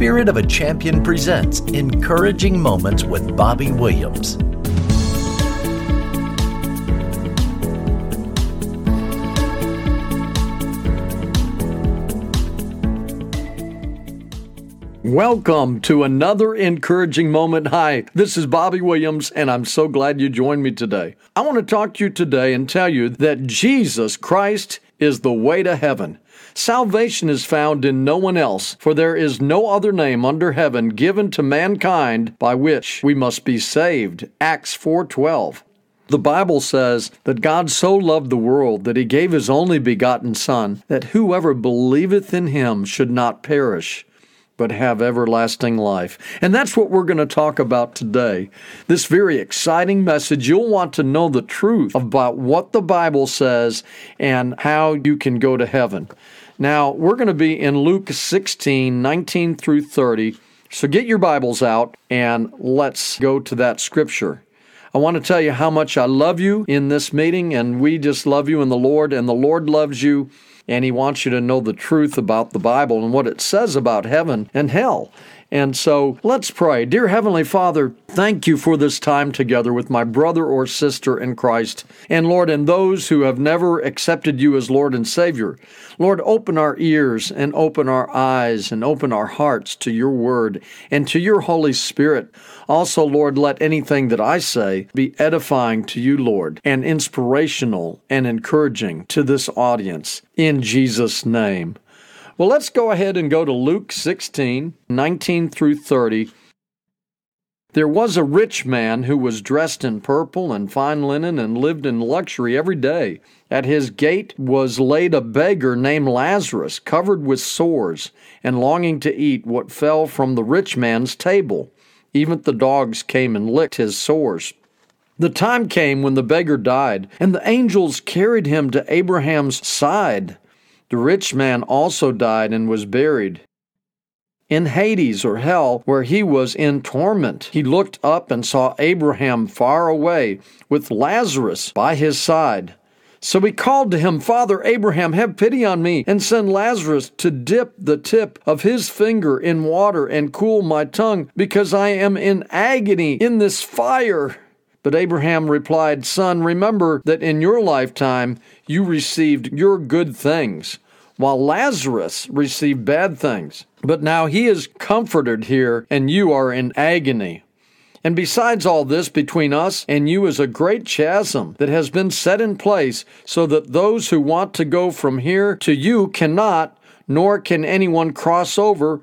Spirit of a Champion presents Encouraging Moments with Bobby Williams. Welcome to another encouraging moment. Hi, this is Bobby Williams, and I'm so glad you joined me today. I want to talk to you today and tell you that Jesus Christ is the way to heaven. Salvation is found in no one else, for there is no other name under heaven given to mankind by which we must be saved. Acts 4:12. The Bible says that God so loved the world that he gave his only begotten Son, that whoever believeth in him should not perish, but have everlasting life. And that's what we're going to talk about today. This very exciting message. You'll want to know the truth about what the Bible says and how you can go to heaven. Now, we're going to be in Luke 16, 19 through 30. So get your Bibles out and let's go to that scripture. I want to tell you how much I love you in this meeting, and we just love you in the Lord, and the Lord loves you and he wants you to know the truth about the Bible and what it says about heaven and hell. And so let's pray. Dear Heavenly Father, thank you for this time together with my brother or sister in Christ. And Lord, and those who have never accepted you as Lord and Savior, Lord, open our ears and open our eyes and open our hearts to your word and to your Holy Spirit. Also, Lord, let anything that I say be edifying to you, Lord, and inspirational and encouraging to this audience. In Jesus' name. Well, let's go ahead and go to Luke 16, 19 through 30. There was a rich man who was dressed in purple and fine linen and lived in luxury every day. At his gate was laid a beggar named Lazarus, covered with sores, and longing to eat what fell from the rich man's table. Even the dogs came and licked his sores. The time came when the beggar died, and the angels carried him to Abraham's side. The rich man also died and was buried. In Hades or hell, where he was in torment, he looked up and saw Abraham far away, with Lazarus by his side. So he called to him, Father Abraham, have pity on me, and send Lazarus to dip the tip of his finger in water and cool my tongue, because I am in agony in this fire. But Abraham replied, Son, remember that in your lifetime you received your good things, while Lazarus received bad things. But now he is comforted here, and you are in agony. And besides all this, between us and you is a great chasm that has been set in place, so that those who want to go from here to you cannot, nor can anyone cross over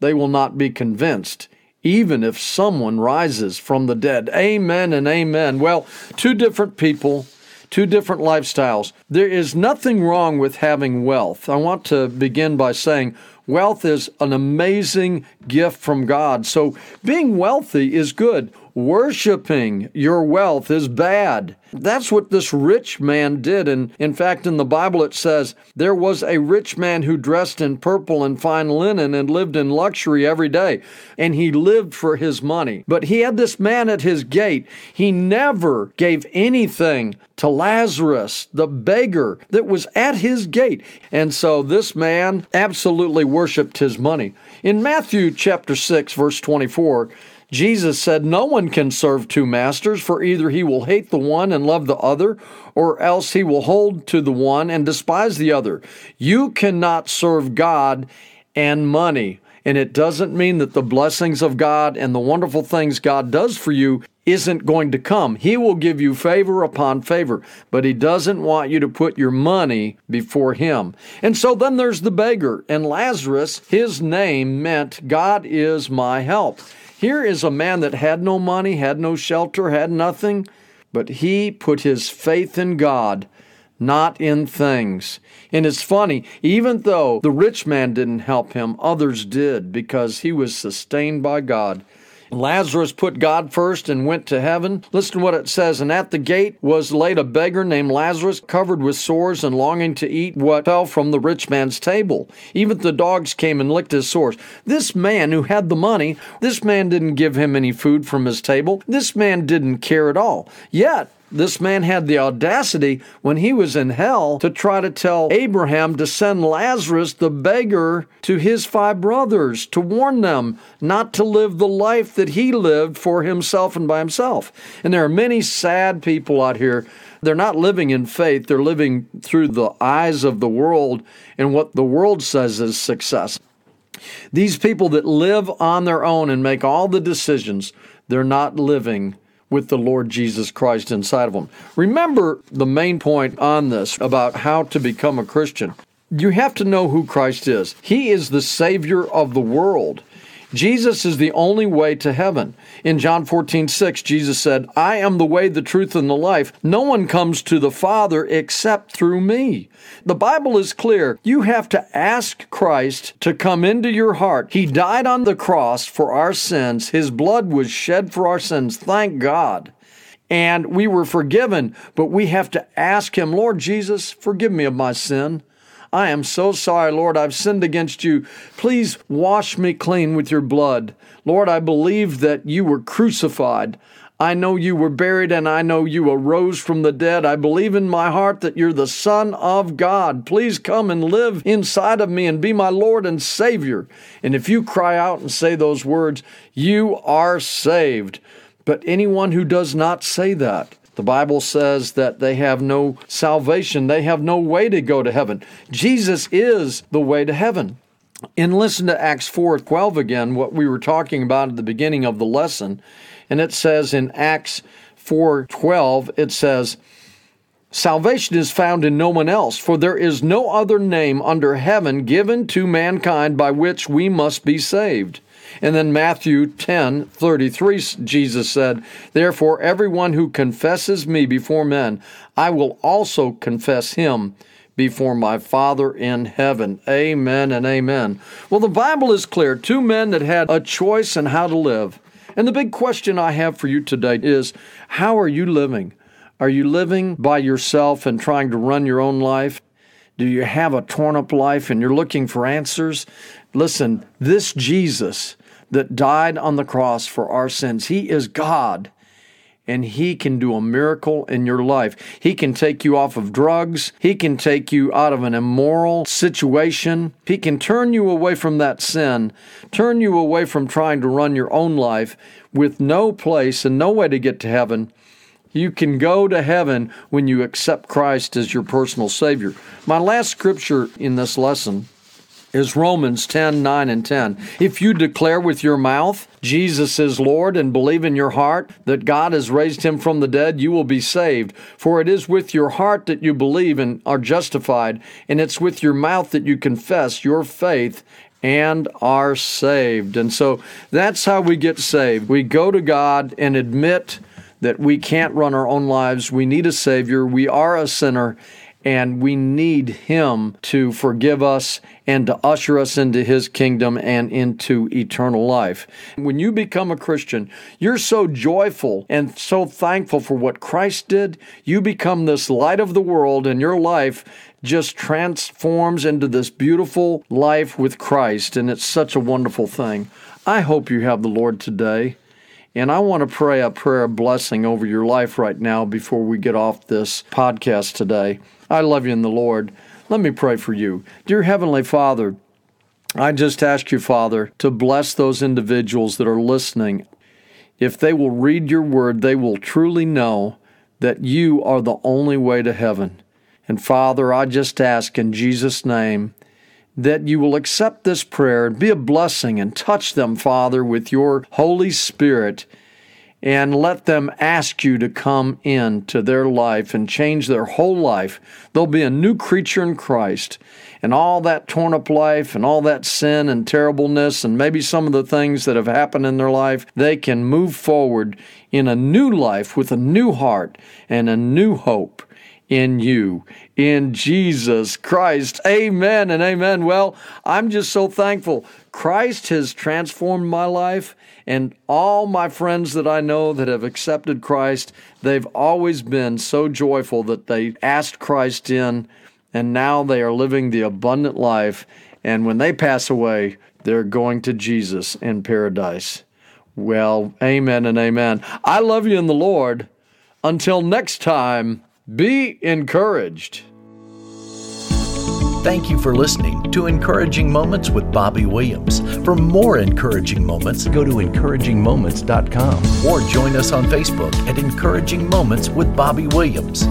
they will not be convinced even if someone rises from the dead. Amen and amen. Well, two different people, two different lifestyles. There is nothing wrong with having wealth. I want to begin by saying wealth is an amazing gift from God. So being wealthy is good. Worshipping your wealth is bad. That's what this rich man did. And in fact, in the Bible it says, There was a rich man who dressed in purple and fine linen and lived in luxury every day. And he lived for his money. But he had this man at his gate. He never gave anything to Lazarus, the beggar that was at his gate. And so this man absolutely worshiped his money. In Matthew chapter 6, verse 24, Jesus said, No one can serve two masters, for either he will hate the one and love the other, or else he will hold to the one and despise the other. You cannot serve God and money. And it doesn't mean that the blessings of God and the wonderful things God does for you isn't going to come. He will give you favor upon favor, but He doesn't want you to put your money before Him. And so then there's the beggar. And Lazarus, his name meant God is my help. Here is a man that had no money, had no shelter, had nothing, but he put his faith in God not in things. And it's funny, even though the rich man didn't help him, others did because he was sustained by God. Lazarus put God first and went to heaven. Listen to what it says. And at the gate was laid a beggar named Lazarus, covered with sores and longing to eat what fell from the rich man's table. Even the dogs came and licked his sores. This man who had the money, this man didn't give him any food from his table. This man didn't care at all. Yet, this man had the audacity when he was in hell to try to tell Abraham to send Lazarus, the beggar, to his five brothers to warn them not to live the life that he lived for himself and by himself. And there are many sad people out here. They're not living in faith, they're living through the eyes of the world and what the world says is success. These people that live on their own and make all the decisions, they're not living with the Lord Jesus Christ inside of them. Remember the main point on this about how to become a Christian. You have to know who Christ is. He is the Savior of the world. Jesus is the only way to heaven. In John 14, 6, Jesus said, I am the way, the truth, and the life. No one comes to the Father except through me. The Bible is clear. You have to ask Christ to come into your heart. He died on the cross for our sins, His blood was shed for our sins. Thank God and we were forgiven, but we have to ask Him, Lord Jesus, forgive me of my sin. I am so sorry, Lord, I've sinned against you. Please wash me clean with your blood. Lord, I believe that you were crucified. I know you were buried and I know you arose from the dead. I believe in my heart that you're the Son of God. Please come and live inside of me and be my Lord and Savior. And if you cry out and say those words, you are saved. But anyone who does not say that, the Bible says that they have no salvation, they have no way to go to heaven. Jesus is the way to heaven. And listen to Acts 4 12 again, what we were talking about at the beginning of the lesson. And it says in Acts 4 12, it says, Salvation is found in no one else, for there is no other name under heaven given to mankind by which we must be saved. And then Matthew 10 33, Jesus said, Therefore, everyone who confesses me before men, I will also confess him before my Father in heaven. Amen and amen. Well, the Bible is clear. Two men that had a choice in how to live. And the big question I have for you today is how are you living? Are you living by yourself and trying to run your own life? Do you have a torn up life and you're looking for answers? Listen, this Jesus that died on the cross for our sins. He is God and He can do a miracle in your life. He can take you off of drugs. He can take you out of an immoral situation. He can turn you away from that sin, turn you away from trying to run your own life with no place and no way to get to heaven. You can go to heaven when you accept Christ as your personal Savior. My last scripture in this lesson is Romans 10 9 and 10. If you declare with your mouth Jesus is Lord and believe in your heart that God has raised him from the dead, you will be saved. For it is with your heart that you believe and are justified, and it's with your mouth that you confess your faith and are saved. And so that's how we get saved. We go to God and admit that we can't run our own lives. We need a Savior. We are a sinner and we need Him to forgive us and to usher us into His kingdom and into eternal life. When you become a Christian, you're so joyful and so thankful for what Christ did. You become this light of the world, and your life just transforms into this beautiful life with Christ, and it's such a wonderful thing. I hope you have the Lord today. And I want to pray a prayer of blessing over your life right now before we get off this podcast today. I love you in the Lord. Let me pray for you. Dear Heavenly Father, I just ask you, Father, to bless those individuals that are listening. If they will read your word, they will truly know that you are the only way to heaven. And Father, I just ask in Jesus' name that you will accept this prayer and be a blessing and touch them, Father, with your Holy Spirit and let them ask you to come into their life and change their whole life. They'll be a new creature in Christ. And all that torn up life and all that sin and terribleness and maybe some of the things that have happened in their life, they can move forward in a new life with a new heart and a new hope. In you. In Jesus Christ. Amen and amen. Well, I'm just so thankful. Christ has transformed my life, and all my friends that I know that have accepted Christ, they've always been so joyful that they asked Christ in, and now they are living the abundant life. And when they pass away, they're going to Jesus in paradise. Well, amen and amen. I love you in the Lord. Until next time, be encouraged. Thank you for listening to Encouraging Moments with Bobby Williams. For more encouraging moments, go to encouragingmoments.com or join us on Facebook at Encouraging Moments with Bobby Williams.